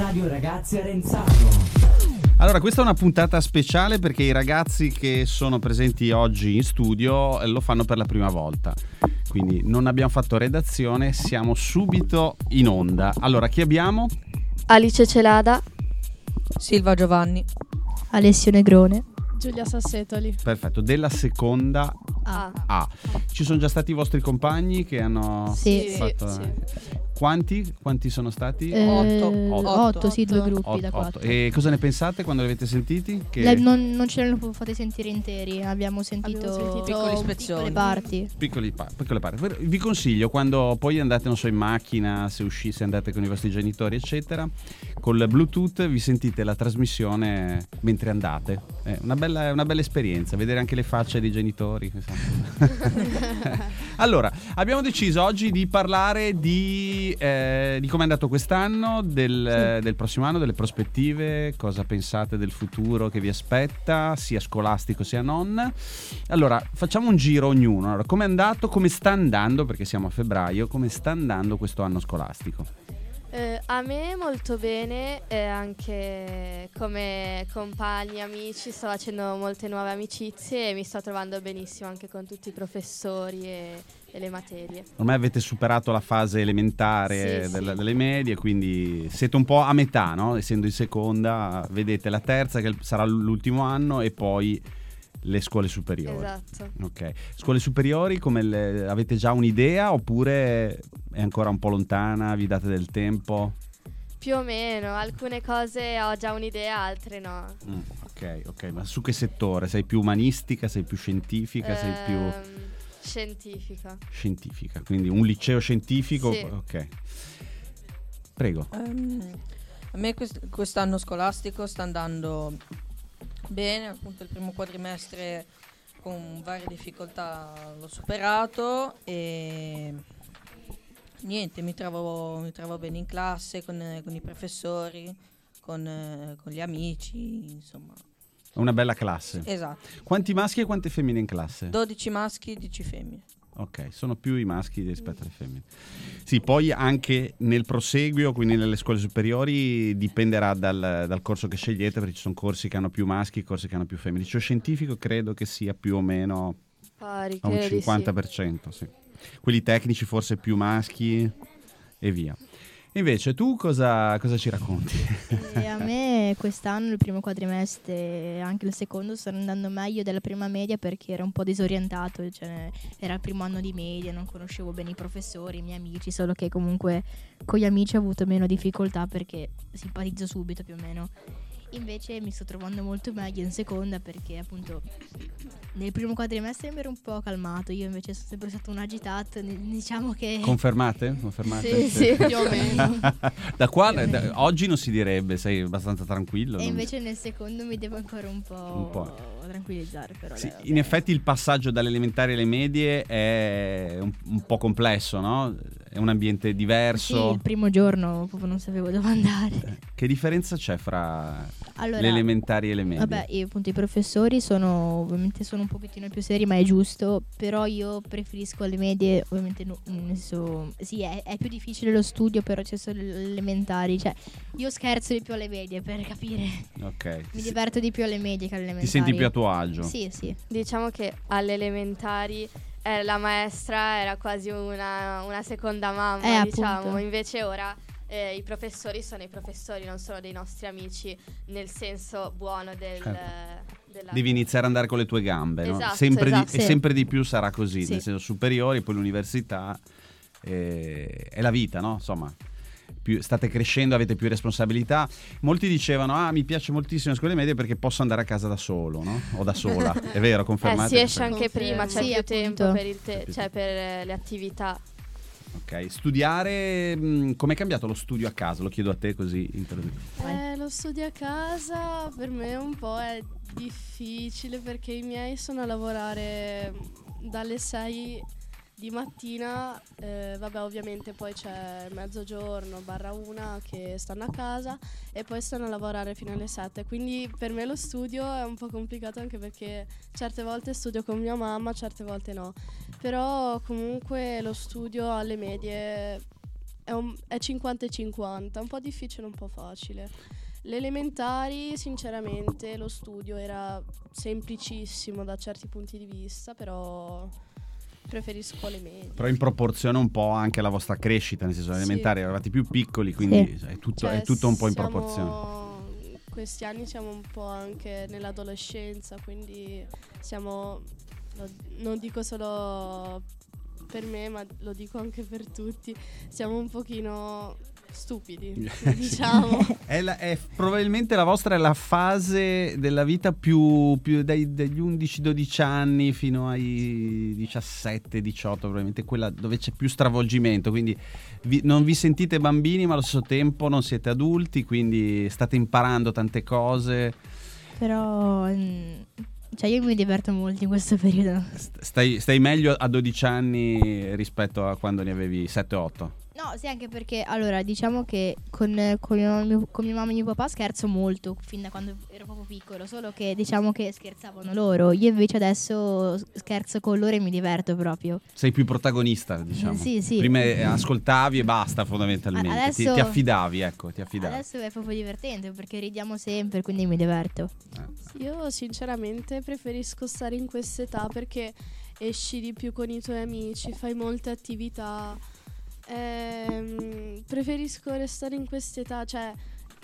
Radio Ragazzi Arenzano. Allora, questa è una puntata speciale perché i ragazzi che sono presenti oggi in studio eh, lo fanno per la prima volta. Quindi non abbiamo fatto redazione, siamo subito in onda. Allora, chi abbiamo? Alice Celada, Silva Giovanni. Alessio Negrone. Giulia Sassetoli. Perfetto, della seconda A. A. Ci sono già stati i vostri compagni che hanno Sì. Sì, fatto... sì. Quanti? Quanti sono stati? Eh, Otto. Otto, Otto. sì, due gruppi Otto, da otto. quattro. E cosa ne pensate quando li avete sentiti? Che... Le- non, non ce l'hanno fate sentire interi, abbiamo sentito, Abbiamo sentito piccole parti. Piccoli pa- piccole parti. Vi consiglio quando poi andate, non so, in macchina, se uscite, se andate con i vostri genitori, eccetera, col Bluetooth vi sentite la trasmissione mentre andate. È una bella, è una bella esperienza, vedere anche le facce dei genitori. allora, abbiamo deciso oggi di parlare di, eh, di come è andato quest'anno, del, eh, del prossimo anno, delle prospettive, cosa pensate del futuro che vi aspetta, sia scolastico sia non. Allora, facciamo un giro ognuno. Allora, come è andato, come sta andando, perché siamo a febbraio, come sta andando questo anno scolastico? Eh, a me molto bene, e anche come compagni, amici, sto facendo molte nuove amicizie e mi sto trovando benissimo anche con tutti i professori e, e le materie. Ormai avete superato la fase elementare Sì, del- sì. delle medie, quindi siete un po' a metà, no? Essendo in seconda, vedete la terza che sarà l'ultimo anno e poi le scuole superiori. Esatto. Ok. Scuole superiori, come le- avete già un'idea oppure è ancora un po' lontana, vi date del tempo? Più o meno, alcune cose ho già un'idea, altre no. Mm, ok, ok, ma su che settore? Sei più umanistica, sei più scientifica, sei più Ehm, Scientifica. scientifica? Quindi un liceo scientifico? Sì. Ok. Prego. Ehm, a me quest- quest'anno scolastico sta andando bene, appunto il primo quadrimestre con varie difficoltà l'ho superato e niente, mi trovo, mi trovo bene in classe con, con i professori, con, con gli amici, insomma. È una bella classe. Esatto, Quanti maschi e quante femmine in classe? 12 maschi, 10 femmine. Ok, sono più i maschi rispetto alle femmine. Sì, poi anche nel proseguio, quindi nelle scuole superiori, dipenderà dal, dal corso che scegliete, perché ci sono corsi che hanno più maschi e corsi che hanno più femmine. Il liceo scientifico credo che sia più o meno Pari, a un credo di sì. 50%, sì. Quelli tecnici forse più maschi e via. Invece tu cosa, cosa ci racconti? E a me quest'anno il primo quadrimestre e anche il secondo stanno andando meglio della prima media perché ero un po' disorientato, cioè era il primo anno di media, non conoscevo bene i professori, i miei amici, solo che comunque con gli amici ho avuto meno difficoltà perché simpatizzo subito più o meno. Invece mi sto trovando molto meglio in seconda perché appunto nel primo quadrimestre mi ero un po' calmato, io invece sono sempre stato un agitato, diciamo che... Confermate? Confermate? Sì, sì. Più o meno. da qua, da- oggi non si direbbe, sei abbastanza tranquillo. E invece nel secondo mi devo ancora un po', Un po'. tranquillizzare. Però Sì, in effetti il passaggio dalle elementari alle medie è un, un po' complesso, no? È un ambiente Sì, diverso. il primo giorno proprio non sapevo dove andare. Che differenza c'è fra Allora, le elementari e le medie? vabbè, io, appunto i professori sono ovviamente sono un pochettino più seri, ma è giusto. Però io preferisco le medie, ovviamente no, nel senso, sì, è, è più difficile lo studio, però ci sono le elementari. Cioè, io scherzo di più alle medie per capire. Ok. Mi Sì. diverto di più alle medie che alle Ti elementari. senti più a tuo agio? Sì, sì. Diciamo che alle elementari eh, la maestra era quasi una, una seconda mamma, Eh, diciamo. appunto. Invece ora eh, i professori sono i professori, non sono dei nostri amici nel senso buono del, Certo. della... Devi iniziare ad andare con le tue gambe, no? Esatto, sempre di- esatto. e Sì. sempre di più sarà così, Sì. nel senso superiori, poi l'università, eh, è la vita, no? Insomma, più- state crescendo, avete più responsabilità. Molti dicevano, ah, mi piace moltissimo la scuola media perché posso andare a casa da solo, no? O da sola, è vero, Eh, confermate? si esce anche Confermo. prima, c'è Sì, più appunto. tempo per, il te- cioè per eh, le attività. Ok, studiare, mh, com'è cambiato lo studio a casa? Lo chiedo a te così introduco. Eh, lo studio a casa per me un po' è difficile perché i miei sono a lavorare dalle 6 di mattina, eh, vabbè ovviamente poi c'è mezzogiorno barra una che stanno a casa e poi stanno a lavorare fino alle 7, quindi per me lo studio è un po' complicato anche perché certe volte studio con mia mamma, certe volte no, però comunque lo studio alle medie è, un- è 50 e 50, un po' difficile, un po' facile. Le elementari, sinceramente, lo studio era semplicissimo da certi punti di vista, però preferisco le medie. Però in proporzione un po' anche alla vostra crescita, nel senso Sì. elementari eravate più piccoli, quindi è, tutto, Cioè, è tutto un po' in siamo- proporzione. Questi anni siamo un po' anche nell'adolescenza, quindi siamo, non dico solo per me, ma lo dico anche per tutti, siamo un pochino stupidi, diciamo. È, la- è probabilmente la vostra è la fase della vita più, più dai, dagli 11-12 anni fino ai 17-18, probabilmente quella dove c'è più stravolgimento. Quindi vi- non vi sentite bambini, ma allo stesso tempo non siete adulti, quindi state imparando tante cose. Però mm, cioè io mi diverto molto in questo periodo. St- Stai, stai meglio a 12 anni rispetto a quando ne avevi 7-8. No, sì, anche perché allora diciamo che con, con, mio, con mia mamma e mio papà scherzo molto fin da quando ero proprio piccolo, solo che diciamo che scherzavano loro. Io invece adesso scherzo con loro e mi diverto proprio. Sei più protagonista, diciamo. Sì, sì. Prima ascoltavi e basta, fondamentalmente. A- Ti, adesso- ti affidavi, ecco, ti affidavi. Adesso è proprio divertente perché ridiamo sempre, quindi mi diverto. Eh. Io sinceramente preferisco stare in quest'età perché esci di più con i tuoi amici, fai molte attività. Ehm, preferisco restare in quest'età, cioè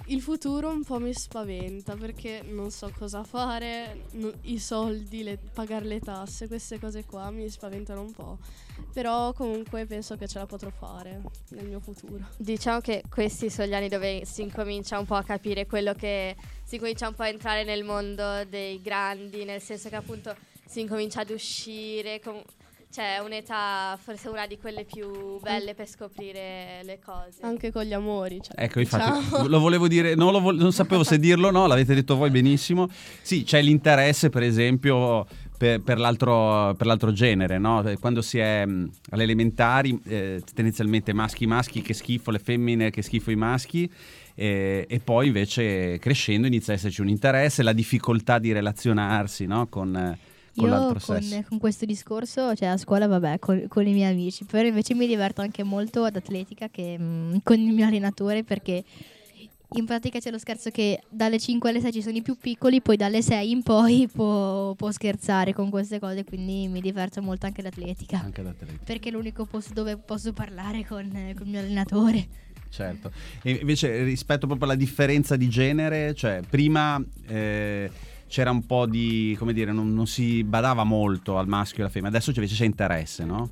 il futuro un po' mi spaventa perché non so cosa fare, no- i soldi, le- pagare le tasse, queste cose qua mi spaventano un po'. Però comunque penso che ce la potrò fare nel mio futuro. Diciamo che questi sono gli anni dove si incomincia un po' a capire quello che si comincia un po' a entrare nel mondo dei grandi, nel senso che appunto si incomincia ad uscire, com- cioè un'età forse una di quelle più belle per scoprire le cose. Anche con gli amori. Cioè, Ecco, infatti, diciamo. lo volevo dire, non, lo vo- non sapevo se dirlo o no, l'avete detto voi benissimo. Sì, c'è l'interesse, per esempio, per, per l'altro, per l'altro genere, no? Quando si è mh, alle elementari, eh, tendenzialmente maschi maschi, che schifo, le femmine, che schifo i maschi. eh, e poi invece crescendo inizia ad esserci un interesse, la difficoltà di relazionarsi no? con, eh, con Io l'altro con, sesso. con questo discorso, cioè a scuola, vabbè, con, con i miei amici, però invece mi diverto anche molto ad atletica che, mm, con il mio allenatore perché in pratica c'è lo scherzo che dalle 5 alle 6 ci sono i più piccoli, poi dalle 6 in poi può, può scherzare con queste cose, quindi mi diverto molto anche l'atletica. Anche ad atletica. Perché è l'unico posto dove posso parlare con, eh, con il mio allenatore. Certo. E invece rispetto proprio alla differenza di genere, cioè prima eh, c'era un po' di, come dire, non, non si badava molto al maschio e alla femmina, adesso invece c'è interesse, no?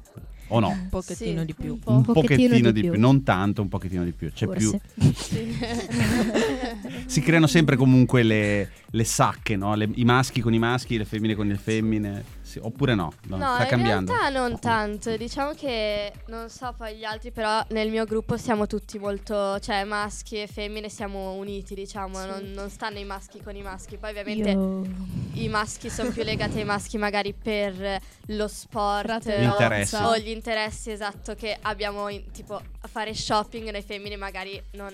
O no? Un pochettino Sì, di più. un po'. Un pochettino pochettino di di più. più. non tanto, un pochettino di più. C'è più, Forse. Sì. si creano sempre comunque le, le sacche, no? Le- I maschi con i maschi, le femmine con le femmine. Sì, oppure no? No, No, sta in cambiando. realtà non tanto, diciamo che non so poi gli altri, però nel mio gruppo siamo tutti molto, cioè maschi e femmine siamo uniti, diciamo, Sì. non, non stanno i maschi con i maschi, poi ovviamente Io... i maschi sono più legati ai maschi magari per lo sport. Interessi. o gli interessi esatto che abbiamo in- tipo a fare shopping, noi femmine magari non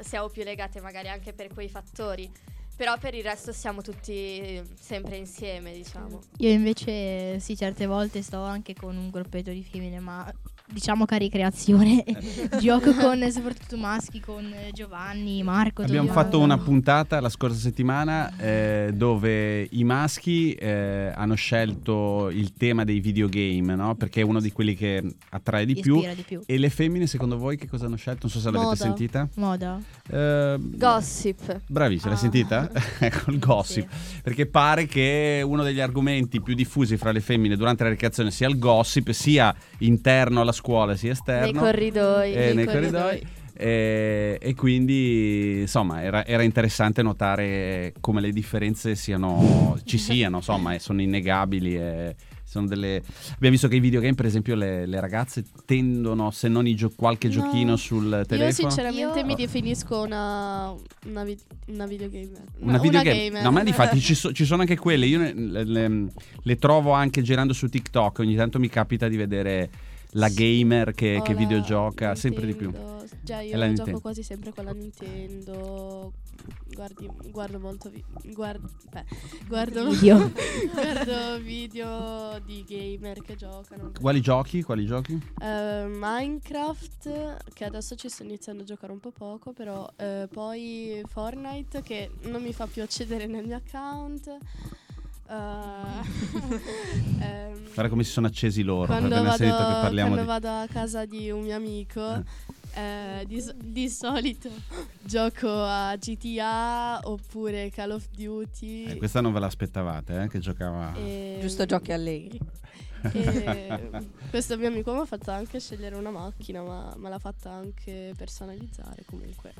siamo più legate magari anche per quei fattori. Però per il resto siamo tutti sempre insieme, diciamo. Io invece sì, certe volte sto anche con un gruppetto di femmine, ma diciamo che a ricreazione gioco con soprattutto maschi, con eh, Giovanni, Marco. Abbiamo Togliano. fatto una puntata la scorsa settimana eh, dove i maschi eh, hanno scelto il tema dei videogame, no? Perché è uno di quelli che attrae di più. Di più. E le femmine, secondo voi, che cosa hanno scelto? Non so se l'avete Moda. sentita. Moda. Eh, Gossip. Bravissima, l'hai Ah. sentita? ecco il gossip. Perché pare che uno degli argomenti più diffusi fra le femmine durante la ricreazione sia il gossip, sia interno alla scuola sia Nei esterno. corridoi. eh, nei corridoi. E, e quindi insomma era, era interessante notare come le differenze siano, ci siano, insomma, e sono innegabili. E sono delle... Abbiamo visto che i videogame, per esempio, le, le ragazze tendono, se non i gio- qualche No. giochino sul Io telefono. sinceramente Io- mi definisco una, una, vi- una videogamer. Una videogame. gamer. No, ma difatti ci, so- ci sono anche quelle. Io ne- le, le- le trovo anche girando su TikTok. Ogni tanto mi capita di vedere la gamer che, Ho che la videogioca, sempre di più. Nintendo. Già io la gioco Nintendo. quasi sempre con la Nintendo. Guardi, guardo molto vi- guard- beh, guardo, Video. guardo video di gamer che giocano. Quali giochi? Quali giochi? Eh, Minecraft, che adesso ci sto iniziando a giocare un po' poco, però eh, poi Fortnite che non mi fa più accedere nel mio account. Eh, ehm, Guarda come si sono accesi loro. quando vado, quando di... vado a casa di un mio amico, eh, di, s- di solito gioco a GTA oppure Call of Duty. Eh, questa non ve l'aspettavate, eh, che giocava... e- Giusto giochi allegri. e questo mio amico mi ha fatto anche scegliere una macchina, ma me l'ha fatta anche personalizzare comunque.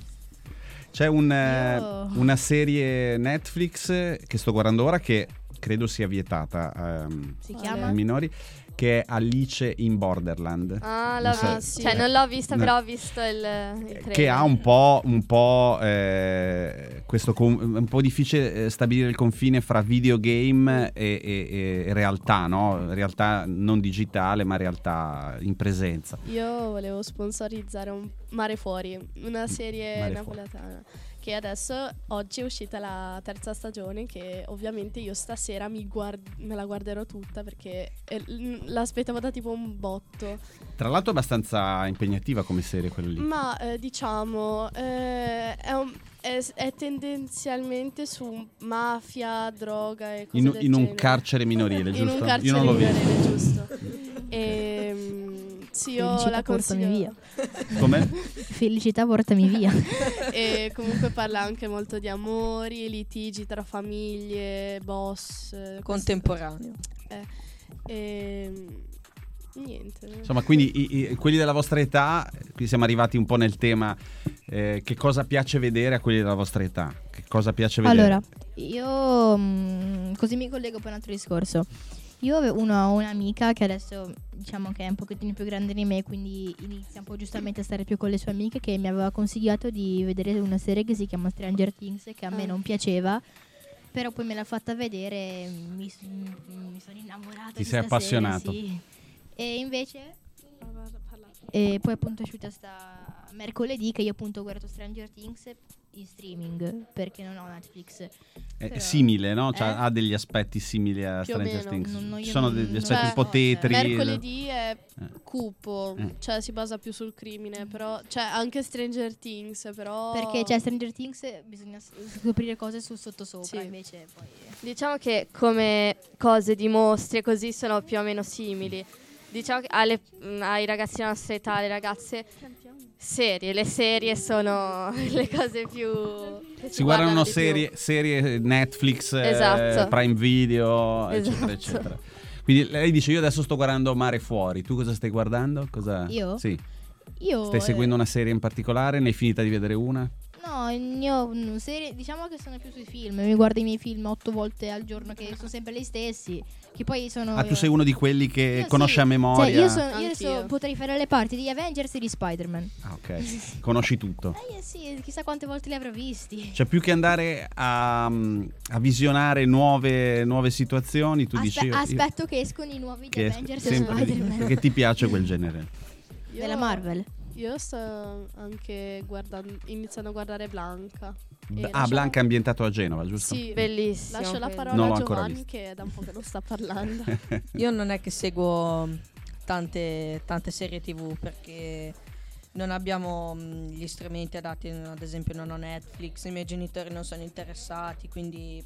C'è un, eh, Io- una serie Netflix che sto guardando ora che credo sia vietata ehm, Si chiama? ai minori, che è Alice in Borderland. Ah, l'ho so- sì. Cioè, non l'ho vista, No. però ho visto il, il che ha un po', un po', eh, questo con- un po' difficile eh, stabilire il confine fra videogame e, e- e realtà, no? Realtà non digitale, ma realtà in presenza. Io volevo sponsorizzare un Mare Fuori, una serie Mare Fuori. Che adesso oggi è uscita la terza stagione. Che ovviamente io stasera mi guard- me la guarderò tutta perché eh, l'aspettavo da tipo un botto. Tra l'altro è abbastanza impegnativa come serie quella lì. Ma eh, diciamo, eh, è, un- è- è tendenzialmente su mafia, droga e cose In, in un genere. carcere minorile, In giusto? un carcere Io non l'ho visto. minorile, giusto. Ehm, sì, io Felicità, la portami consiglio. via. Come? Felicità, portami via. e comunque parla anche molto di amori, litigi tra famiglie, boss. eh, Contemporaneo. questo- E niente. Insomma, quindi i- i- quelli della vostra età, qui siamo arrivati un po' nel tema, eh, che cosa piace vedere a quelli della vostra età? Che cosa piace vedere? Allora, io mm, così mi collego poi a un altro discorso. Io avevo una, un'amica che adesso diciamo che è un pochettino più grande di me, quindi inizia un po' giustamente a stare più con le sue amiche, che mi aveva consigliato di vedere una serie che si chiama Stranger Things, che a me Ah. non piaceva, però poi me l'ha fatta vedere e mi, mi sono innamorata. Ti di sei sta serie, appassionato. sì. E invece e poi appunto è uscita sta mercoledì che io appunto ho guardato Stranger Things in streaming perché non ho Netflix. È Però- simile, no? Cioè, Eh? ha degli aspetti simili a Stranger. Things. Non- non- Ci sono non- degli aspetti un po' cioè, tetri. Mercoledì è Eh. cupo, Eh. cioè si basa più sul crimine, però cioè anche Stranger Things, però Perché c'è Stranger Things bisogna scoprire cose sul sottosopra, Sì. invece poi Diciamo che come cose di mostri e così sono più o meno simili. Diciamo che alle- ai ragazzi della nostra età, alle ragazze, serie. Le serie sono le cose più... Si guardano serie, serie Netflix, eh, Esatto. Prime Video, eccetera, Esatto. eccetera. Quindi lei dice: Io adesso sto guardando Mare Fuori. Tu cosa stai guardando? Cosa... Io? Sì. io Stai eh, seguendo una serie in particolare? Ne hai finita di vedere una? No, io mm, serie, diciamo che sono più sui film, mi guardo i miei film otto volte al giorno che sono sempre gli stessi, che poi sono Ah, tu sei uno di quelli che Io conosce sì. a memoria. Cioè, io, sono- io adesso potrei fare le parti di Avengers e di Spider-Man. Ah, ok. Conosci tutto. Eh sì, chissà quante volte li avrò visti. Cioè, più che andare a, a visionare nuove, nuove situazioni, tu Aspe- dici. io- aspetto che escono i nuovi di Avengers e Spider-Man. perché ti piace quel genere. Io- Della Marvel. Io sto anche guardando, iniziando a guardare Blanca. E ah, Blanca è ambientato a Genova, giusto? Sì, Bellissimo. lascio la parola a ancora Giovanni visto. che è da un po' che non sta parlando. Io non è che seguo tante, tante serie tv perché non abbiamo mh, gli strumenti adatti, ad esempio non ho Netflix, i miei genitori non sono interessati, quindi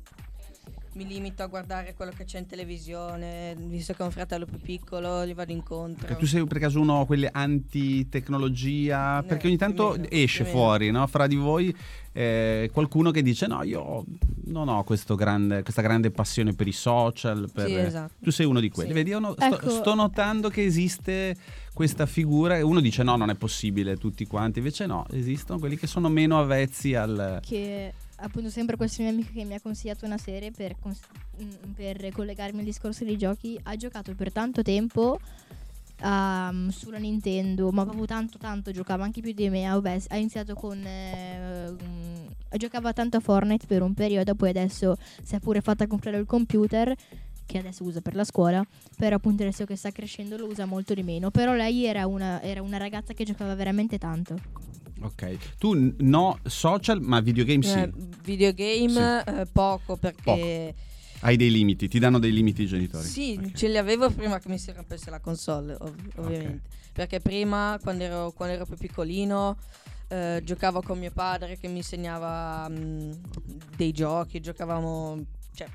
mi limito a guardare quello che c'è in televisione, visto che ho un fratello più piccolo, gli vado incontro. Perché tu sei per caso uno quelli anti-tecnologia? No, Perché ogni tanto meno, esce fuori, no? Fra di voi eh, qualcuno che dice: No, io non ho questo grande- questa grande passione per i social. Per... Sì, esatto. Tu sei uno di quelli. Sì. Vedi, io no- sto, Ecco. sto notando che esiste questa figura e uno dice: No, non è possibile, tutti quanti. Invece, no, esistono quelli che sono meno avvezzi al. Che appunto sempre questa mia amica che mi ha consigliato una serie per, cons- mm, per collegarmi al discorso dei giochi, ha giocato per tanto tempo ehm, sulla Nintendo, ma proprio tanto tanto, giocava anche più di me, ah, ha iniziato con... eh, giocava tanto a Fortnite per un periodo, poi adesso si è pure fatta comprare il computer che adesso usa per la scuola, però appunto adesso che sta crescendo lo usa molto di meno. Però lei era una, era una ragazza che giocava veramente tanto. Ok. Tu no social, ma videogame sì. Eh, videogame eh, poco perché Hai dei limiti, ti danno dei limiti i genitori. sì, Ok. ce li avevo prima che mi si rompesse la console, ov- ovviamente. Perché prima, quando ero, quando ero più piccolino, eh, giocavo con mio padre che mi insegnava mm, dei giochi, giocavamo cioè,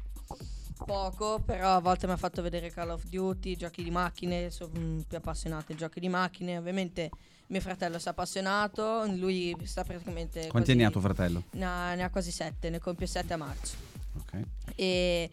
poco, però a volte mi ha fatto vedere Call of Duty, giochi di macchine, sono mm, più appassionato ai giochi di macchine. Ovviamente mio fratello si è appassionato, lui sta praticamente... Quanti anni ha tuo fratello? Ne ha, ne ha quasi sette, ne compie sette a marzo Ok. e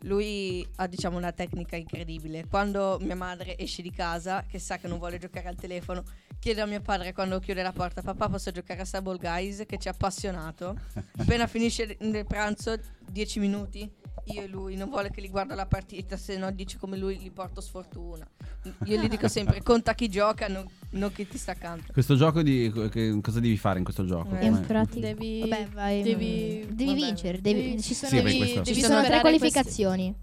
lui ha diciamo una tecnica incredibile. Quando mia madre esce di casa, che sa che non vuole giocare al telefono, chiede a mio padre quando chiude la porta, papà posso giocare a Sable Guys che ci ha appassionato. Appena finisce il pranzo, 10 minuti, io e lui, non vuole che li guarda la partita, se no dice come lui gli porto sfortuna. Io gli dico sempre, conta chi gioca, non, non chi ti sta accanto. Questo gioco di che- cosa devi fare in questo gioco? Eh, In pratica, Devi, vabbè, vai, devi, devi vabbè. vincere, devi- Devi- ci sono, Sì, devi, ci sono tre qualificazioni.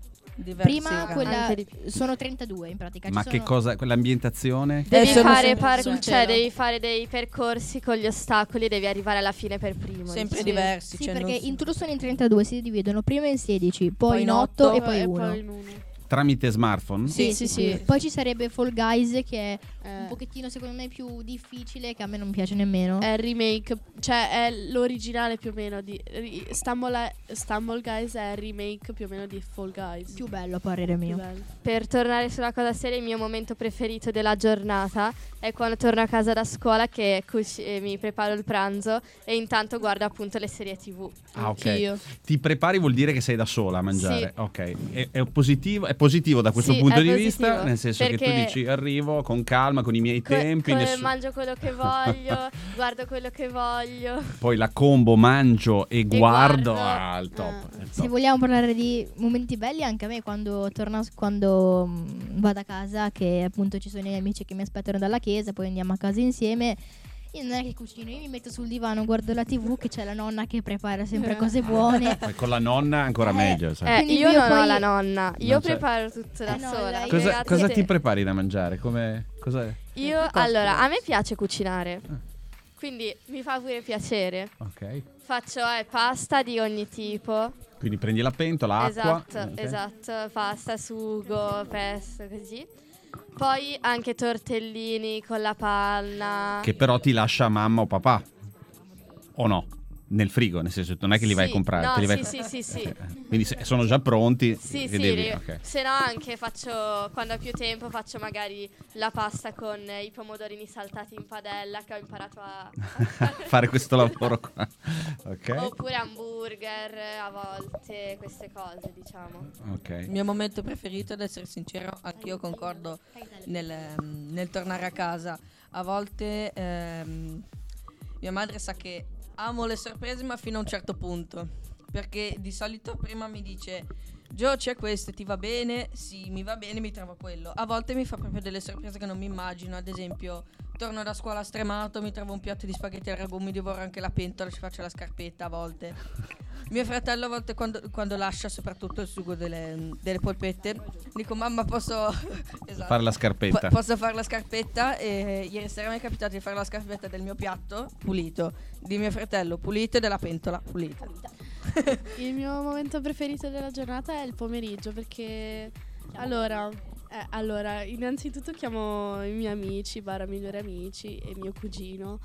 Diversi Prima quella sono 32 in pratica. ci Ma che cosa? Quell'ambientazione? Devi Eh, fare, par- cioè, devi fare dei percorsi con gli ostacoli e devi arrivare alla fine per primo. Sempre diciamo. diversi. Sì, cioè, perché non- in tutto sono in 32, si dividono prima in 16, poi, Poi in in 8 otto e poi e 1. poi in uno. Tramite smartphone? Sì, Sì, sì, sì. sì. Poi ci sarebbe Fall Guys che è un Eh, pochettino secondo me più difficile, che a me non piace nemmeno. è il remake, cioè è l'originale più o meno di ri- Stumble, Stumble Guys è il remake più o meno di Fall Guys. più bello a parere mio. Per tornare sulla cosa seria, il mio momento preferito della giornata è quando torno a casa da scuola che cuci- eh, mi preparo il pranzo e intanto guardo appunto le serie tv. Ah, ok. Anch'io. Ti prepari vuol dire che sei da sola a mangiare. Sì. Ok. È, è positivo, è positivo da questo Sì, punto di positivo, vista, nel senso che tu perché- dici arrivo con calma, con i miei Que- tempi, que- nessu- mangio quello che voglio, guardo quello che voglio. poi la combo mangio e, guardo, guardo. ah, il top. Eh. il Se top. vogliamo parlare di momenti belli, anche a me quando torno, quando mm, vado a casa, che appunto ci sono i miei amici che mi aspettano dalla chiesa, poi andiamo a casa insieme. Io non è che cucino, io mi metto sul divano, guardo la tv, che c'è la nonna che prepara sempre cose buone. Poi con la nonna ancora Eh, meglio. sai. Eh, io io non ho la nonna, io Non c'è. preparo tutto da Eh no, sola. cosa, cosa ti prepari da mangiare? Come, cosa Io, allora, a me piace cucinare, Ah. quindi mi fa pure piacere. Ok. Faccio eh, pasta di ogni tipo. Quindi prendi la pentola, acqua. Esatto, ok. esatto, pasta, sugo, pesto, così. Poi anche tortellini con la panna. Che però ti lascia mamma o papà. O no? Nel frigo, nel senso, non è che li vai a Sì, comprare. no, li vai sì, sì, sì, sì. Eh, Quindi se- sono già pronti. Sì, sì, devi- ri- ok. se no anche faccio, quando ho più tempo, faccio magari la pasta con i pomodorini saltati in padella che ho imparato a... Fare questo lavoro qua. Ok. Oppure hamburger a volte, queste cose diciamo. Ok. Il mio momento preferito, ad essere sincero, anch'io concordo nel, ehm, nel tornare a casa. A volte ehm, mia madre sa che amo le sorprese, ma fino a un certo punto. Perché di solito prima mi dice: Gio, c'è questo, ti va bene? Sì, mi va bene, mi trovo quello. A volte mi fa proprio delle sorprese che non mi immagino. Ad esempio, torno da scuola stremato, mi trovo un piatto di spaghetti al ragù, mi divoro anche la pentola, ci faccio la scarpetta a volte. Mio fratello a volte quando, quando lascia soprattutto il sugo delle, delle polpette, dico mamma posso esatto. Fare la scarpetta. Po- posso fare la scarpetta e ieri sera mi è capitato di fare la scarpetta del mio piatto pulito, di mio fratello pulito e della pentola pulita. Il mio momento preferito della giornata è il pomeriggio perché allora, eh, allora, innanzitutto chiamo i miei amici, barra migliori amici e mio cugino.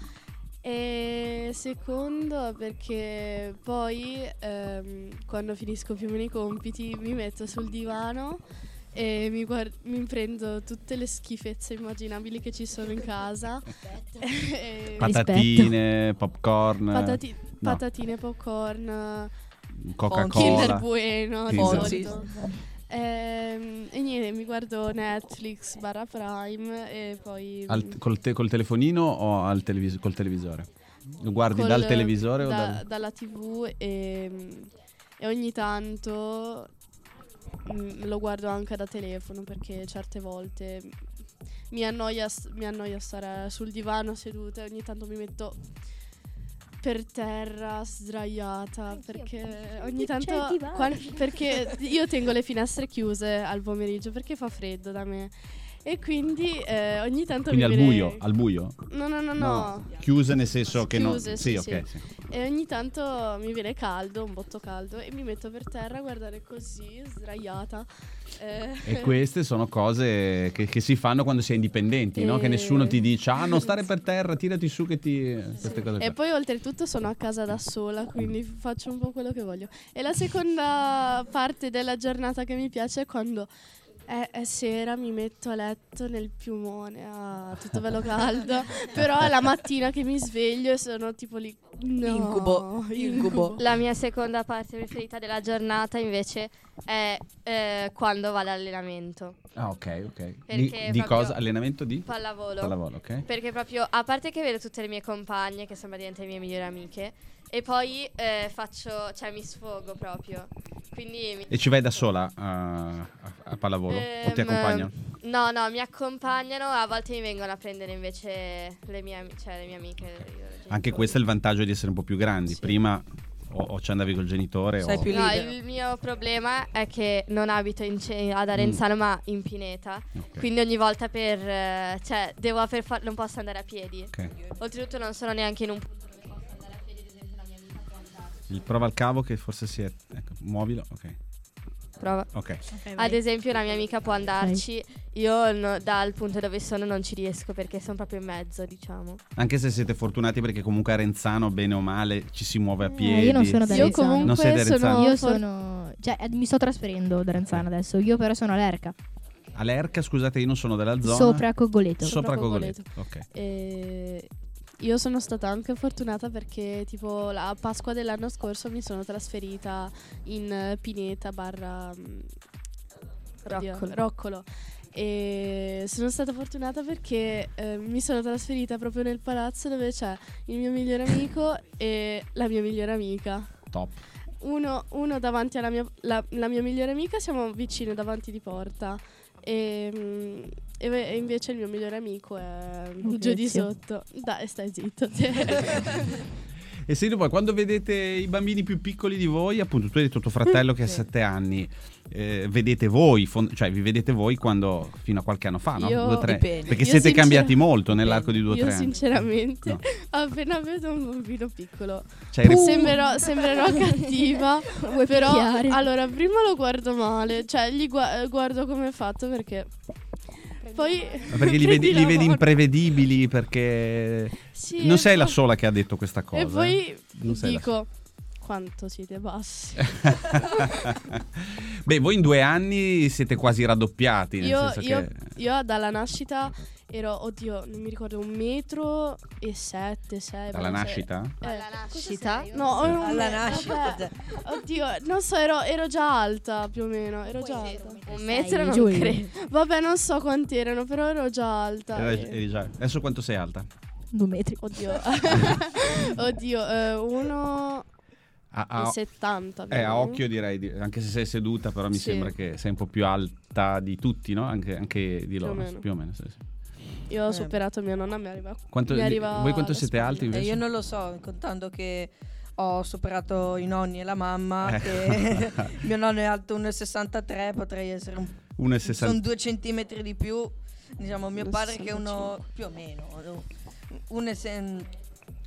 E secondo perché poi ehm, quando finisco più o meno i compiti mi metto sul divano e mi, guard- mi prendo tutte le schifezze immaginabili che ci sono in casa. Patatine, popcorn, patati- no. patatine, popcorn, Kinder Coca-Cola. Bueno di Kinder. Solito. Ehm, e niente, mi guardo Netflix barra Prime e poi Al- col, te- col telefonino o al televis- col televisore? Lo guardi col- dal televisore o da- dal... dalla tv e, e ogni tanto mm, lo guardo anche da telefono perché certe volte mi annoia, mi annoia stare sul divano seduta e ogni tanto mi metto per terra, sdraiata, perché ogni tanto... divano. quan- perché io tengo le finestre chiuse al pomeriggio perché fa freddo da me. E quindi eh, ogni tanto Quindi mi al viene- buio, al buio? No, no, no, no. Chiuse nel senso che. Chiuse, Sì, sì, ok. sì. E ogni tanto mi viene caldo, un botto caldo, e mi metto per terra a guardare così, sdraiata. Eh, E queste sono cose che, che si fanno quando si è indipendenti, no? Che E- nessuno ti dice, ah, non stare per terra, tirati su che ti... Queste cose E poi oltretutto sono a casa da sola, quindi faccio un po' quello che voglio. E la seconda parte della giornata che mi piace è quando è, è sera, mi metto a letto nel piumone, ah, tutto bello caldo, però è la mattina che mi sveglio e sono tipo lì... No, Incubo, incubo. La mia seconda parte preferita della giornata invece è eh, quando vado all'allenamento. Ah, ok, ok. Di, Perché di cosa? Allenamento di? Pallavolo. Pallavolo, ok. Perché proprio, a parte che vedo tutte le mie compagne, che sono praticamente le mie migliori amiche, e poi eh, faccio, cioè mi sfogo proprio. Quindi mi- E ci vai da sola a, a- a pallavolo? o ti Ehm, accompagnano? No, no, mi accompagnano, a volte mi vengono a prendere invece le mie, cioè, le mie amiche. Anche questo è il vantaggio di essere un po' più grandi. Sì. Prima o, o ci andavi col genitore Sei o... più No, libero. il mio problema è che non abito in Ce- ad Arenzano ma in Pineta. Ok, Quindi ogni volta per... eh, cioè, devo per fa- non posso andare a piedi. ok. Oltretutto non sono neanche in un punto Il prova al cavo che forse si è... Ecco, muovilo, ok. Prova. Ok. Ad esempio la mia amica può andarci, io no- dal punto dove sono non ci riesco perché sono proprio in mezzo, diciamo. Anche se siete fortunati perché comunque a Renzano, bene o male, ci si muove a Eh, piedi. io non sono da Io Renzano. Non comunque sei da Renzano? sono... Io sono. Cioè, eh, mi sto trasferendo da Renzano adesso. Io però sono all'Erca. All'Erca, scusate, io non sono della zona. Sopra Cogoleto. Sopra Sopra Cogoleto. Ok. E io sono stata anche fortunata perché tipo la Pasqua dell'anno scorso mi sono trasferita in Pineta barra mm, oddio, Roccolo. Roccolo. E sono stata fortunata perché eh, mi sono trasferita proprio nel palazzo dove c'è il mio migliore amico e la mia migliore amica. Top. Uno, uno davanti alla mia, la, la mia migliore amica, siamo vicini davanti di porta. E, mm, e ve- invece il mio migliore amico è Un giù di sotto. Dai, stai zitto. E senti poi, quando vedete i bambini più piccoli di voi, appunto, tu hai detto tuo fratello che ha Sì. sette anni, eh, vedete voi, fon- cioè vi vedete voi quando, fino a qualche anno fa, no? Io- Due, tre. Dipende. Perché Io siete cambiati molto nell'arco di due o Io tre anni. sinceramente, No. appena vedo un bambino piccolo, Cioè, sembrerò, sembrerò cattiva, però picchiare? allora prima lo guardo male, cioè gli gua- guardo come è fatto perché... Poi perché li vedi, li la vedi imprevedibili perché Sì, non sei la poi- sola che ha detto questa cosa. E poi eh. La dico quanto siete bassi. Beh, voi in due anni siete quasi raddoppiati. Nel Io, senso io- che... io dalla nascita ero, oddio, non mi ricordo, un metro e sette, sei. Dalla nascita? Eh, Alla nascita? No, un Alla nascita, vabbè. Oddio, non so, ero, ero già alta più o meno. Ero già alta. Un metro Sei, non Giulia. credo. Vabbè, non so quanti erano, però ero già alta. Era- e- eri già- Adesso quanto sei alta? Due metri. Oddio, oddio, eh, uno A, e a- 70. eh, a occhio direi, di- anche se sei seduta, però mi Sì. sembra che sei un po' più alta di tutti, no? Anche, anche di Più o loro. meno. Più o meno, sì, sì. Io ho Eh. superato mia nonna, mi arriva. Quanto- mi arriva voi quanto siete spalle. alti invece? io non lo so, contando che ho superato i nonni e la mamma, Eh. che mio nonno è alto 1,63, potrei essere un 1,60 sono due centimetri di più. Diciamo, mio padre che è uno 1,65. più o meno. un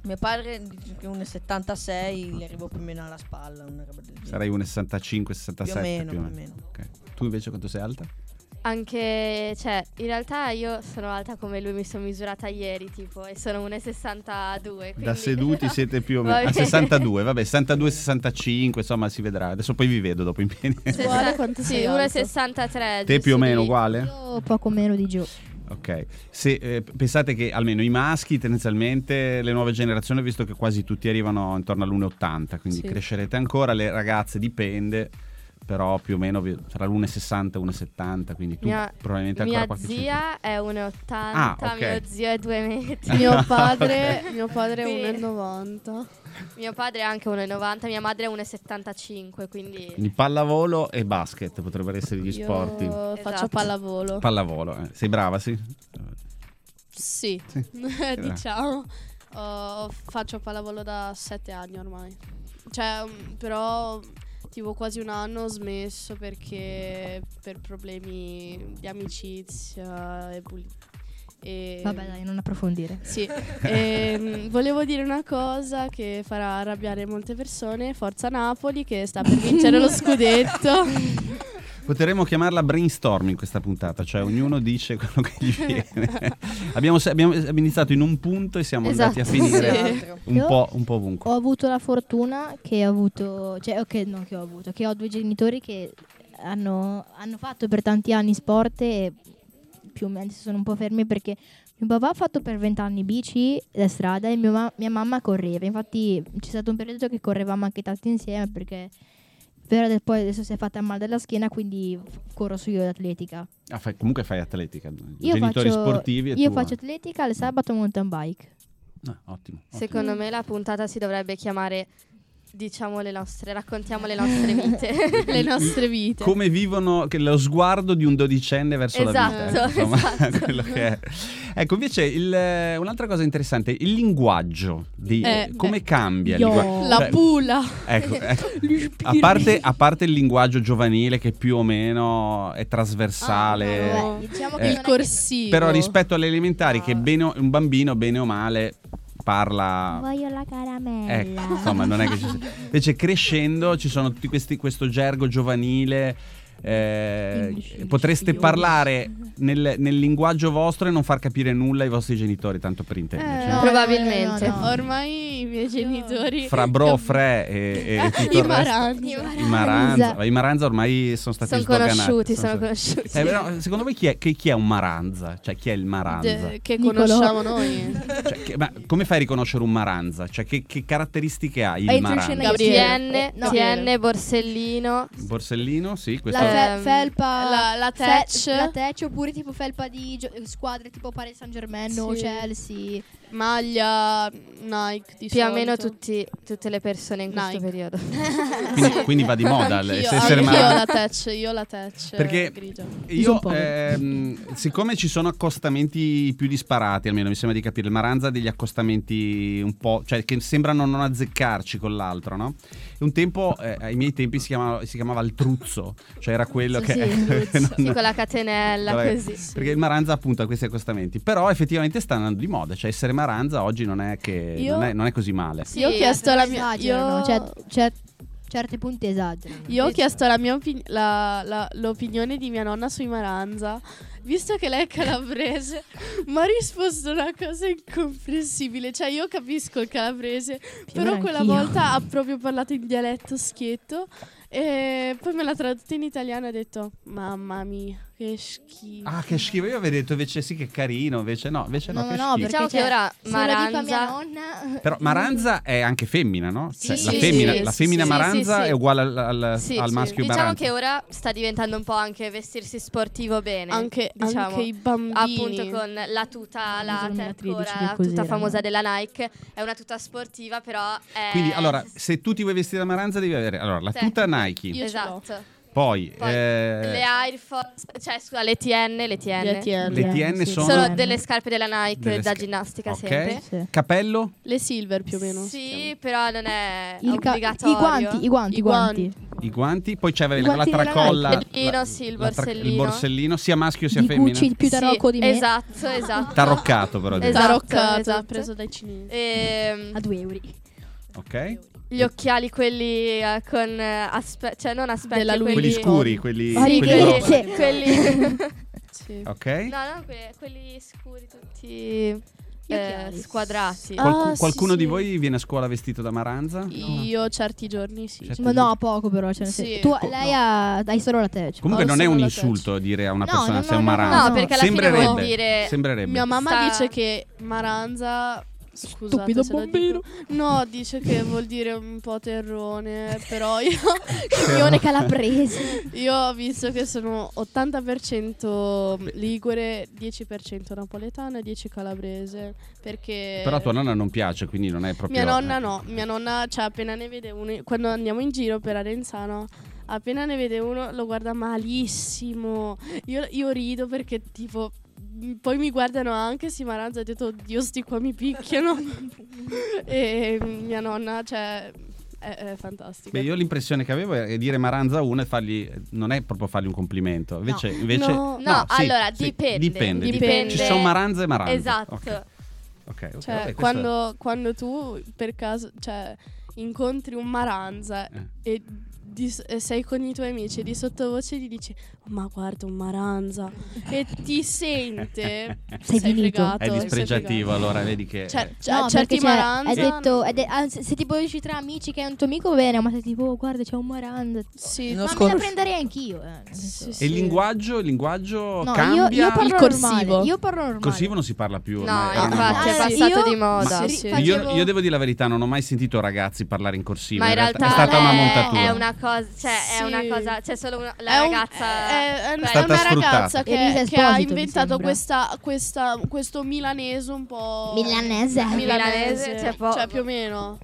mio padre dice che 1,76 gli arrivo più o meno alla spalla. Una roba del genere. Sarai 1,65, 67 Più o meno, più o più o meno. meno. Ok. Tu invece quanto sei alta? Anche, cioè, in realtà io sono alta come lui, mi sono misurata ieri, tipo, e sono 1,62. Da quindi- seduti siete più o meno a bene. 62, vabbè, 62, 65, insomma si vedrà. Adesso poi vi vedo dopo in piedi. Quanto sì, sei alto? 1,63. Te più o meno uguale? Io poco meno di giù. Ok, se eh, pensate che almeno i maschi tendenzialmente le nuove generazioni, visto che quasi tutti arrivano intorno all'1,80, quindi Sì. crescerete ancora, le ragazze dipende, però più o meno sarà l'1,60, 1,70, quindi tu Mia- probabilmente ancora Mia qualche zia è 1,80, Ah, ok. mio zio è 2 metri. Mio padre, mio padre Sì. è 1,90. Mio padre è anche 1,90, mia madre è 1,75, quindi... Quindi pallavolo e basket potrebbero essere gli Io sport. faccio Esatto. pallavolo. Pallavolo, eh. sei brava, sì? Sì, Sì. diciamo. Uh, faccio pallavolo da sette anni ormai. Cioè, mm, però tipo quasi un anno ho smesso perché per problemi di amicizia e bulli- e Vabbè, dai, non approfondire. Sì, ehm, volevo dire una cosa che farà arrabbiare molte persone. Forza Napoli che sta per vincere lo scudetto. Potremmo chiamarla brainstorming questa puntata, cioè ognuno dice quello che gli viene. abbiamo, abbiamo- iniziato in un punto e siamo andati a Esatto. finire Sì. un, po', un po' ovunque. Ho avuto la fortuna che ho avuto, cioè, ok, no, che ho avuto, che ho due genitori che hanno, hanno fatto per tanti anni sport e più o meno si sono un po' fermi perché mio papà ha fatto per vent'anni bici da strada e mio ma- mia mamma correva. Infatti c'è stato un periodo che correvamo anche tanto insieme perché però poi adesso si è fatta male della schiena quindi corro su io d'atletica. Ah, fai- comunque fai atletica, Io genitori faccio, sportivi e io faccio atletica, il sabato mountain bike. Ah, ottimo. ottimo. Secondo me la puntata si dovrebbe chiamare Diciamo le nostre, raccontiamo le nostre vite. Le nostre vite. Come vivono che lo sguardo di un dodicenne verso la vita. Esatto, insomma, esatto. quello che è. Ecco, invece, il, eh, un'altra cosa interessante, il linguaggio. Di, Eh, come eh. cambia il Io- linguaggio? La Cioè, pula. Ecco, ecco. A, parte, a parte il linguaggio giovanile che più o meno è trasversale, Ah, no. Vabbè, diciamo Eh. che Il corsivo. però rispetto alle elementari, Ah. che bene un bambino, bene o male, parla. Voglio la caramella. Ecco, insomma, non è che ci sia- Invece crescendo ci sono tutti questi, questo gergo giovanile. eh, potreste parlare nel, nel linguaggio vostro e non far capire nulla ai vostri genitori, tanto per intenderci. Eh, no? Probabilmente. no, no. Ormai miei genitori. Fra bro, fre e, e tutto I il resto. maranza. I Maranza. I Maranza ormai sono stati Sono sdoganati. conosciuti, Sono sono conosciuti. Eh, però, secondo voi chi è, che- chi è un Maranza? Cioè, chi è il Maranza? De- che Nicolò. conosciamo noi. Cioè, che- ma come fai a riconoscere un Maranza? Cioè, che, che caratteristiche ha il in Maranza? Gabriele. TN, Eh, no. TN, Borsellino. Borsellino, sì, questo La fe- felpa la- la fe- Thatch. la Thatch oppure tipo felpa di gio- squadre tipo Paris Saint Germain o Sì. Chelsea Maglia Nike di Più o solito. meno tutti- tutte le persone in questo Nike. periodo. quindi, quindi va di moda Anch'io, essere anch'io Maranza. la touch, io la touch Perché grigia. Io, ehm, siccome ci sono accostamenti più disparati, almeno mi sembra di capire, il Maranza ha degli accostamenti un po', cioè che sembrano non azzeccarci con l'altro, no? E un tempo, eh, ai miei tempi si chiamava, si chiamava il truzzo, cioè era quello Sì, che... sì, che non- Sì, con la catenella, Vabbè, così. Perché il Maranza appunto ha questi accostamenti, però effettivamente sta andando di moda, cioè essere Maranza oggi non è, che, Io- non è, non è così male. Sì, io ho chiesto la mia io, cioè, cer- certe punti esagerano io ho chiesto la mia opin- la- la- l'opinione di mia nonna sui Maranza. Visto che lei è calabrese, mi ha risposto una cosa incomprensibile. Cioè, io capisco il calabrese, Più però quella anch'io. volta ha proprio parlato in dialetto schietto. E poi me l'ha tradotta in italiano e ha detto: Mamma mia, che schifo. Ah, che schifo, io avrei detto invece sì che carino, invece no, invece no, No, che no, schifo. Diciamo che cioè, ora se lo dico a mia Maranza nonna Però Maranza è anche femmina, no? Cioè, Sì, la sì, femmina, sì, la femmina sì, Maranza sì, sì. è uguale al, al- Sì, al sì. maschio Diciamo Maranza. che ora sta diventando un po' anche vestirsi sportivo bene. Anche, diciamo. anche i bambini. Appunto con la tuta, la Sono 2013 ora, che la tuta famosa no? della Nike. È una tuta sportiva, però è... Quindi, allora, se tu ti vuoi vestire da Maranza, devi avere allora, la Sì. tuta Nike, Io ce l'ho. Esatto. Poi, Poi eh, le Air Force, cioè scusa, le TN, le TN. Le TN. le TN sì, sono, Sono delle scarpe della Nike Delle da sca- ginnastica ok. sempre. Sì. capello, Le silver più o meno. si Sì, però non è Il ca- obbligatorio. I guanti, i guanti, I guanti. i guanti, poi c'è la, la tracolla. Borsellino, la- sì, il la tra- borsellino. il borsellino, sia maschio sia Di femmina. Gucci più tarocco Sì, di me. Esatto, esatto. Taroccato però. Esatto, Taroccata, esatto. preso dai cinesi. Ehm, A due euro. ok? Gli occhiali quelli eh, con eh, aspe- cioè non aspetti Della Quelli quelli scuri, quelli, Ah, quelli grossi. sì. quelli Sì. Ok? No, no, que- quelli scuri tutti eh, occhiali. squadrati. Ah, Qualcu- sì, qualcuno sì. di voi viene a scuola vestito da Maranza? No. Io certi giorni sì. Certi Ma no, poco però. Cioè, nel Sì. senso- tu, Co- lei no. ha, hai solo la tech. Comunque Ho non è un la insulto dire a una No, persona no, sei no, un no, Maranza. No, perché alla fine Sembrerebbe. vuol dire Sembrerebbe. Mia mamma Sta- dice che Maranza Scusate Stupido bambino. No, dice che vuol dire un po' terrone, però io, Coglione calabrese. io ho visto che sono 80% ligure, 10% napoletana e 10 calabrese, perché Però a tua nonna non piace, quindi non è proprio. mia nonna no, mia nonna, cioè appena ne vede uno, quando andiamo in giro per Arenzano, appena ne vede uno lo guarda malissimo. Io, io rido perché tipo poi mi guardano anche, si maranza, ho detto, oddio, sti qua mi picchiano. e mia nonna, cioè, è, è fantastica. Beh, io l'impressione che avevo è dire Maranza 1 e fargli non è proprio fargli un complimento. Invece, invece No. No, sì, allora, sì, dipende. dipende. Dipende. Ci sono Maranza e Maranza. Esatto. Ok, ok, ok, Cioè, vabbè, quando, quando tu per caso cioè, incontri un maranza Eh. e, di- e sei con i tuoi amici e di sottovoce gli dici ma guarda un maranza e ti sente Sei sei fregato È dispregiativo, allora vedi che Cioè, eh, cioè, No, certi cioè, maranza hai detto, hai de- ah, se, tipo dici tra amici che è un tuo amico bene, ma se tipo oh, guarda c'è un Maranza. sì, No, Ma scor- me la prenderei anch'io. Eh. senso- Sì, E il linguaggio, il linguaggio No, io, cambia. io parlo Il corsivo. normale. Io parlo normale. Corsivo non si parla più. No, ormai, è una infatti è. Ah, passato io- di moda. Ma- sì. sì. Io, io devo dire la verità, non ho mai sentito ragazzi parlare in corsivo. Ma in realtà è stata una è- montatura. È una cosa, cioè Sì. è una cosa, c'è solo una, la è un- ragazza è, è- è È una ragazza che, che ha inventato questa, questa- questo milanese un po' Milanese. Milanese, cioè, po- cioè più o meno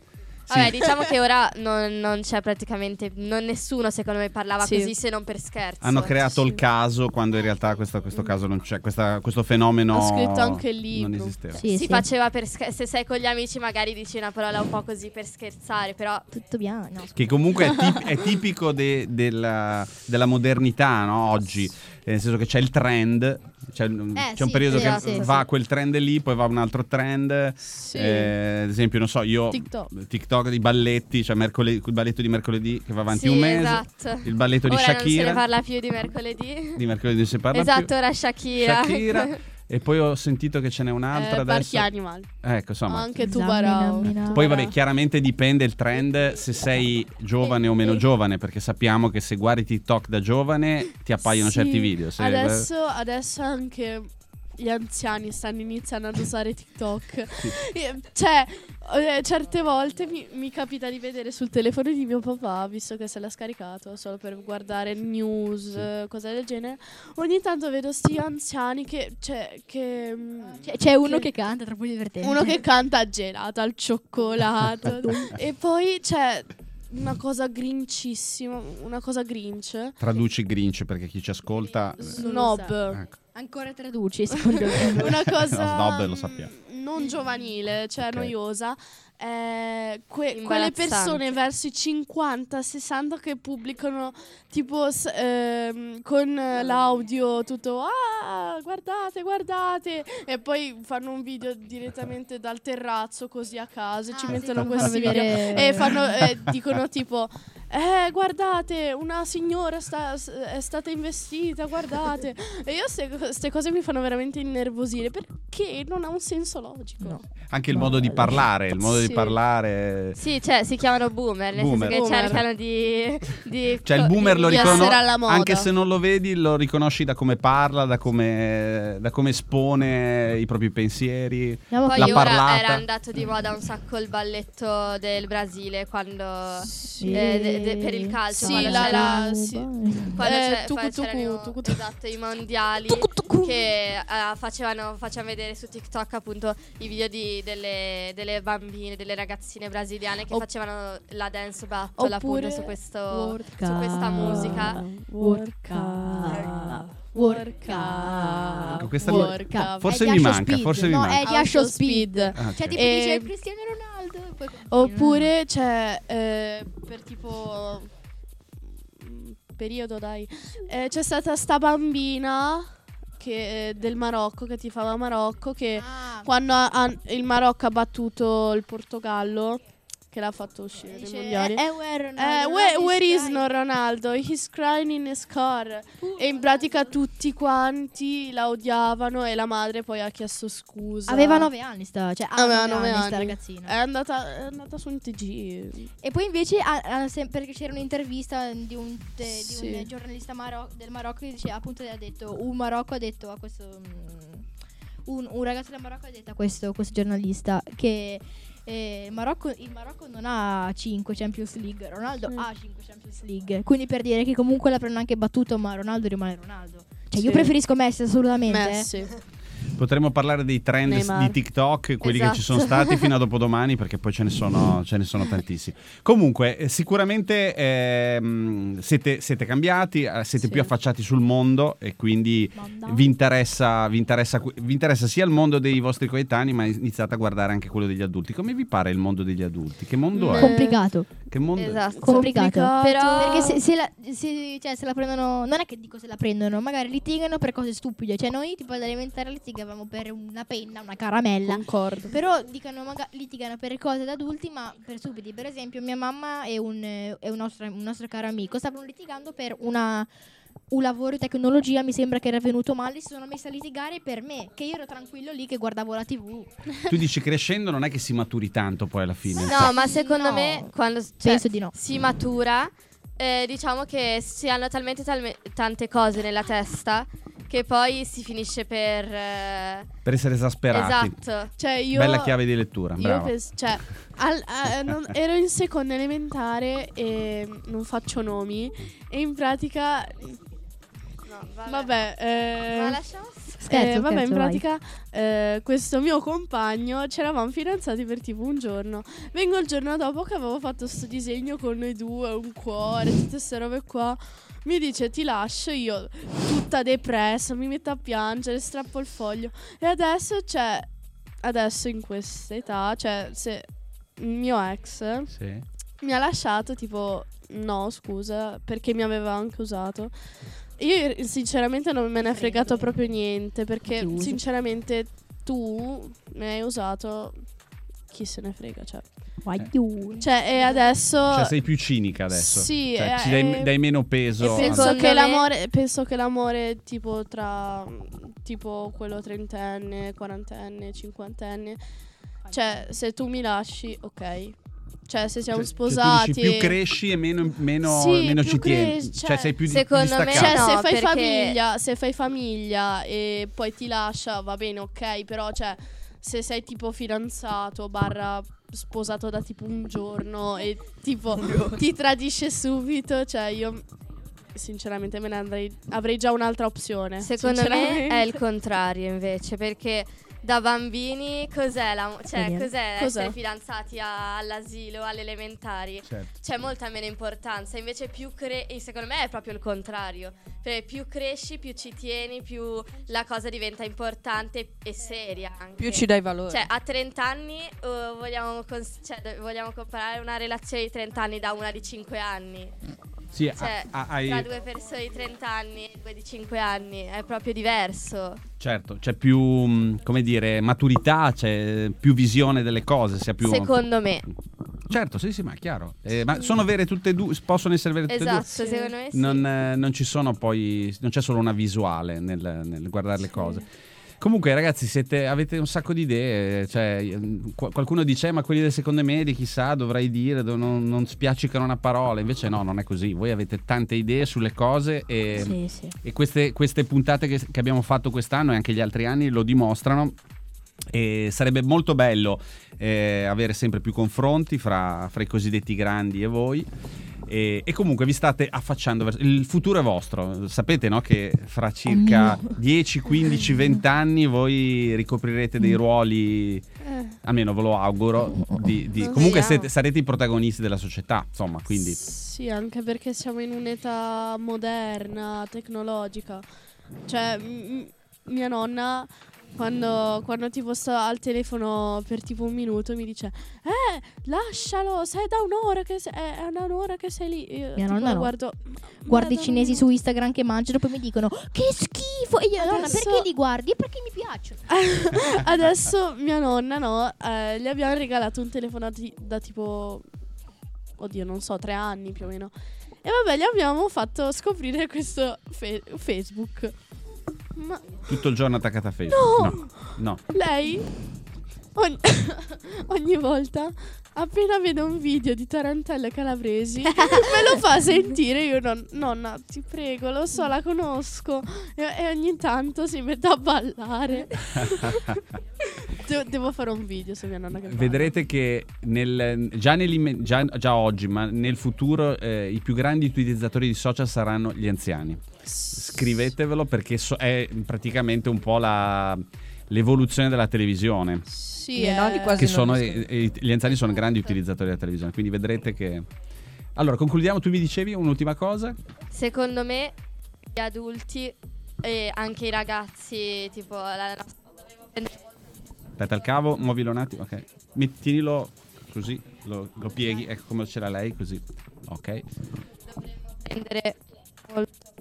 Vabbè, diciamo che ora non, non c'è praticamente non nessuno secondo me parlava Sì. così se non per scherzo. Hanno creato il caso quando in realtà questo, questo caso non c'è, questa- questo fenomeno Ho scritto anche il libro. non esisteva. Sì, si sì. faceva per scher- se sei con gli amici magari dici una parola un po' così per scherzare, però Tutto bianco. No, Che comunque è, tip- è tipico de- della, della modernità, no? Oggi, nel senso che c'è il trend, c'è, c'è un Eh, sì, periodo sì, che sì, va sì. quel trend lì, poi va un altro trend. sì. Eh, ad esempio, non so, io TikTok. TikTok di balletti, cioè mercoledì, il balletto di mercoledì che va avanti sì, un mese, esatto. il balletto di ora non se ne Shakira, parla più di mercoledì. di mercoledì non si parla esatto, più. ora Shakira. Shakira. E poi ho sentito che ce n'è un'altra Eh, adesso. Parchi Animal Ecco, insomma. anche tu Barao. Poi vabbè, chiaramente dipende il trend se sei giovane o meno giovane, perché sappiamo che se guardi TikTok da giovane ti appaiono Sì, certi video. Se- adesso, adesso anche gli anziani stanno iniziando ad usare TikTok. E, Cioè, eh, certe volte mi, mi capita di vedere sul telefono di mio papà, visto che se l'ha scaricato solo per guardare news, eh, cose del genere. Ogni tanto vedo sti anziani che. Cioè, che mm, C'è, c'è uno che canta, troppo divertente. uno che canta gelato al cioccolato. e poi c'è una cosa grincissima, una cosa grinch. Traduci Grinch perché chi ci ascolta. eh, Snob. ecco. Ancora traduci, secondo me. una cosa No, snob lo sappiamo. mm, non giovanile, cioè Ok. noiosa. eh, que- quelle persone verso i 50-60 che pubblicano tipo s- ehm, con l'audio tutto ah guardate guardate e poi fanno un video direttamente dal terrazzo così a caso e ci Ah, sì, mettono questi video e fanno, eh, dicono tipo eh guardate una signora sta- è stata investita guardate e io queste cose mi fanno veramente innervosire perché non ha un senso logico No. Anche il No, modo di parlare, il modo di sì. parlare. Sì, cioè si chiamano boomer, nel Boomer. senso che Boomer. cercano di, di Cioè il boomer lo di riconosci, alla moda. anche se non lo vedi, lo riconosci da come parla, da come, da come espone i propri pensieri. Andiamo Poi La ora parlata. era andato di moda un sacco il balletto del Brasile quando Sì. eh, de- per il calcio, Sì, quando la- c'era- la- sì. quando Eh, c'è- tucu, c'erano tucu, tucu. esatto, i mondiali che eh, facevano, facevano vedere su TikTok appunto i video di- delle, delle bambine, delle ragazzine brasiliane che Opp- facevano la dance battle appunto su, questo, Worka. su questa musica. Worka. Worka. Ecco, questa Worka. Forse È di mi manca, Speed. forse mi no, manca. è di Asho Speed. Speed. Ah, ok. Cioè, tipo E- dice Cristiano Ronaldo. E continua. Oppure c'è eh, per tipo mm, periodo dai eh, c'è stata sta bambina che, eh, del Marocco che tifava Marocco che Ah, quando ha- ha- il Marocco ha battuto il Portogallo che l'ha fatto uscire dice, mondiali eh, where eh, Ronaldo? where, where is no Ronaldo? He's crying in his car. E in pratica tutti quanti la odiavano e la madre poi ha chiesto scusa. Aveva nove anni sta, cioè Aveva nove nove anni sta anni. ragazzina. È andata, è andata su un TG. E poi invece ha sem- perché c'era un'intervista di un, te- di Sì. un giornalista maro- del Marocco che diceva appunto ha detto un Marocco ha detto a questo mm, un, un ragazzo del Marocco ha detto a questo, questo giornalista che eh, il, Marocco, il Marocco non ha 5 Champions League, Ronaldo Sì. ha 5 Champions League. Quindi per dire che comunque l'avranno anche battuto, ma Ronaldo rimane Ronaldo. Cioè io Sì. preferisco Messi assolutamente. Messi. Potremmo parlare dei trend Neymar. di TikTok, quelli che Esatto. ci sono stati fino a dopodomani, perché poi ce ne sono, ce ne sono tantissimi. Comunque, eh, sicuramente ehm, siete, siete cambiati, eh, siete Sì. più affacciati sul mondo e quindi vi interessa, vi, interessa, vi interessa sia il mondo dei vostri coetanei, ma iniziate a guardare anche quello degli adulti. Come vi pare il mondo degli adulti? Che mondo Mm. è? Complicato. Che mondo è? Esatto. Complicato. Però Perché se, se la, se- cioè, se la prendono, non è che dico se la prendono, magari litigano per cose stupide. Cioè, noi tipo all'elementare litigavamo per una penna, una caramella. Concordo. Però dicono, maga- litigano per cose da adulti, ma per stupidi. Per esempio, mia mamma e un, e un nostro, un nostro caro amico stavano litigando per una, un lavoro di tecnologia. Mi sembra che era venuto male. Si sono messi a litigare per me, che io ero tranquillo lì che guardavo la TV. Tu dici crescendo non è che si maturi tanto poi alla fine. No, ma secondo No. me quando cioè, Penso di no. si matura, eh, diciamo che si hanno talmente talme- tante cose nella testa che poi si finisce per... eh, Per essere esasperati. esatto. Cioè, io. Bella chiave di lettura, Io brava. penso, cioè, al- a- non- ero in seconda elementare e non faccio nomi. E in pratica, No, vabbè. vabbè, eh, Ma lasciamo Scherzo, eh, vabbè, scherzo, in vai. pratica, eh, questo mio compagno ci eravamo fidanzati per tipo un giorno. Vengo il giorno dopo che avevo fatto sto disegno con noi due, un cuore, tutte queste robe qua. Mi dice ti lascio, io tutta depressa, mi metto a piangere, strappo il foglio. E adesso c'è, adesso in questa età, cioè se il mio ex Sì. mi ha lasciato tipo no scusa perché mi aveva anche usato io sinceramente non me ne è fregato proprio niente perché sinceramente tu mi hai usato chi se ne frega cioè, Guaiu. cioè e adesso Cioè sei più cinica adesso. Sì, Cioè, eh, ci dai, eh, dai meno peso. e penso che, me- l'amore, penso che l'amore tipo tra tipo quello trentenne, quarantenne, cinquantenne cioè se tu mi lasci ok cioè se siamo Cioè, cioè, tu sposati dici, più cresci e meno, meno, Sì, meno più ci tieni. Cioè, cioè, sei più di- secondo me- distaccato. Cioè, no, se fai perché- famiglia, se fai famiglia e poi ti lascia, va bene, ok, però cioè, se sei tipo fidanzato barra sposato da tipo un giorno e tipo ti tradisce subito, cioè io sinceramente me ne andrei avrei già un'altra opzione. Secondo me è il contrario invece, perché da bambini cos'è, la, cioè, cos'è, Cos'è? essere fidanzati a- all'asilo, alle elementari? Certo. C'è molta meno importanza, invece più cre- e secondo me è proprio il contrario, perché più cresci, più ci tieni, più la cosa diventa importante e seria anche. Più ci dai valore. Cioè, a 30 anni eh, vogliamo, cons- cioè, vogliamo comparare una relazione di 30 anni da una di 5 anni. Sì, Cioè, ha- ha- hai- tra due persone di 30 anni e due di 5 anni è proprio diverso. certo, c'è più, mh, come dire, maturità, c'è più visione delle cose, sia più... Secondo me. Certo, sì, sì, ma è chiaro. Eh, ma sono vere tutte e due, possono essere vere tutte e due? Esatto, secondo me sì. Non, eh, non ci sono poi, non c'è solo una visuale nel, nel guardare le cose. Comunque, ragazzi, siete- avete un sacco di idee. Cioè, ehm, qu- qualcuno dice, "Eh, ma quelli delle seconde medie, chissà, dovrai dire, non, non spiaccicano una parola. Invece, no, non è così. Voi avete tante idee sulle cose e, Sì, sì. e queste, queste puntate che, che abbiamo fatto quest'anno e anche gli altri anni lo dimostrano. E sarebbe molto bello eh, avere sempre più confronti fra, fra i cosiddetti grandi e voi. E, e comunque vi state affacciando verso il futuro è vostro. Sapete no, che fra circa 10, 15, 20 anni voi ricoprirete dei ruoli, Eh, almeno ve lo auguro. Di, di- comunque siete- sarete i protagonisti della società. Insomma, quindi Sì, anche perché siamo in un'età moderna, tecnologica. Cioè, m- mia nonna, quando, quando tipo sta al telefono per tipo un minuto, mi dice: Eh, lascialo, sei da un'ora che sei, è è un'ora che sei lì. Io, Mia nonna no. guardo, Guardi i "Madonna cinesi mia." su Instagram che mangiano, poi mi dicono che schifo. E io, nonna, Adesso- perché li guardi? Perché mi piacciono? Adesso mia nonna, no, eh, gli abbiamo regalato un telefono da tipo, oddio, non so, tre anni più o meno. E vabbè, gli abbiamo fatto scoprire questo fe- Facebook. Ma tutto il giorno attaccata a Facebook. No! no. no. lei ogni, ogni volta appena vede un video di tarantelle calabresi me lo fa sentire io non, nonna ti prego lo so la conosco e, e ogni tanto si mette a ballare De- devo fare un video su mia nonna che. Vedrete che nel- già, già- già oggi, ma nel futuro, eh, i più grandi utilizzatori di social saranno gli anziani. Scrivetevelo perché so- è praticamente un po' la, l'evoluzione della televisione. Sì, I nonni eh, quasi Che sono, e- e gli anziani sono grandi utilizzatori della televisione, quindi vedrete che. Allora, concludiamo. Tu mi dicevi un'ultima cosa? Secondo me gli adulti e anche i ragazzi, tipo la Aspetta il cavo, muovilo un attimo. Ok. Tienilo così, lo, lo pieghi, ecco come ce l'ha lei, così. Ok. prendere molto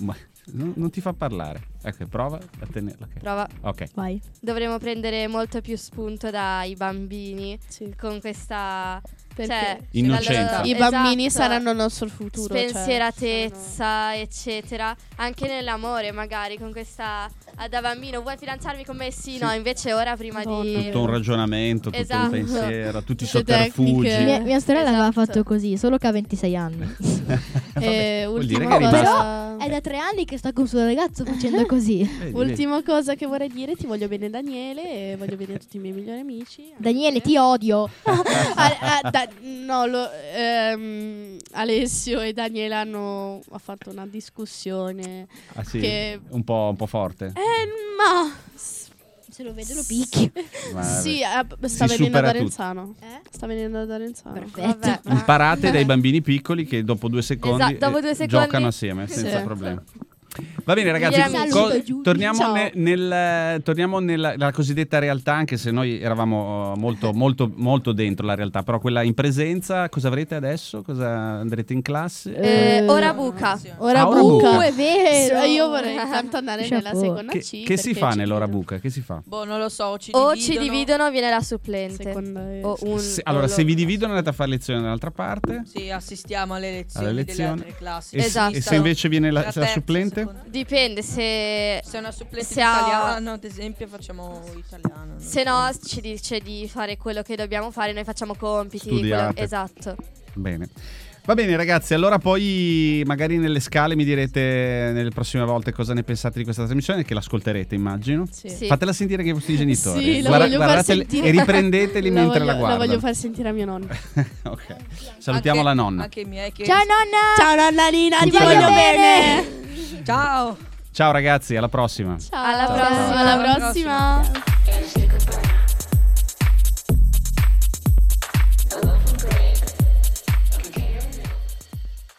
Ma non, non ti fa parlare. Ecco, prova a tenerla. ok. prova. Ok. Vai. Dovremmo prendere molto più spunto dai bambini sì, con questa perché cioè, Innocenza. loro- i bambini esatto, saranno il nostro futuro. cioè, spensieratezza, eccetera. Anche nell'amore, magari con questa ah, da bambino vuoi fidanzarmi con me? Sì, Sì. no, invece ora prima Madonna. di Tutto un ragionamento, tutto Esatto. un pensiero, tutti i sotterfugi. Mia, mia sorella aveva Esatto. fatto così, solo che ha 26 anni. E Vuol dire ultima che è cosa, rimasta- È da tre anni che sta con suo ragazzo facendo così. Vedi, vedi. ultima cosa che vorrei dire, ti voglio bene Daniele e voglio bene tutti i miei migliori amici. Daniele, ti odio. Ah, ah, da- no, lo- ehm, Alessio e Daniele hanno ha fatto una discussione. Ah, sì, che- un, po', un po' forte. Eh, ma Se lo vedo lo picchi. Sì, eh, sta venendo da. Renzano. Eh? Sta venendo da Renzano. Perfetto. Vabbè. Imparate dai bambini piccoli che dopo due secondi, Esatto, dopo eh, due secondi- giocano assieme senza Sì. problemi. Va bene ragazzi, co- torniamo, ne- nel, torniamo nella, nella cosiddetta realtà, anche se noi eravamo uh, molto, molto, molto dentro la realtà, però quella in presenza, cosa avrete adesso? Cosa andrete in classe? Eh, Eh, ora buca. Ora Ah, ora buca. buca. è vero. Io vorrei tanto andare nella Chapeau. seconda che, C. che si fa nell'ora buca? Che si fa? Boh, non lo so, o ci O dividono. ci dividono o viene la supplente. Seconda O un- Se- o allora, lo- se vi dividono andate a fare lezione dall'altra parte. Sì, assistiamo alle lezioni, Alle delle lezioni. altre classi. E, Esatto. e se invece viene la, la supplente? seconda. Dipende se Se è una ha- italiano, ad esempio, facciamo italiano. Se so. no ci dice di fare quello che dobbiamo fare, noi facciamo compiti. quello- esatto. Bene. Va bene ragazzi, allora poi magari nelle scale mi direte nelle prossime volte cosa ne pensate di questa trasmissione, che l'ascolterete immagino. Sì. Sì. Fatela sentire che i vostri genitori. Sì, la Guarda- voglio far guardateli sentire. e riprendeteli La mentre voglio- la guardano. voglio far sentire a mio nonno. ok. Salutiamo Anche- la nonna. Anche i miei che... Ciao nonna. Ciao nonna Lina, Ti ti voglio voglio bene. bene. Ciao. Ciao ragazzi, alla prossima. Ciao. Alla, ciao. Prossima, ciao. alla prossima. Alla.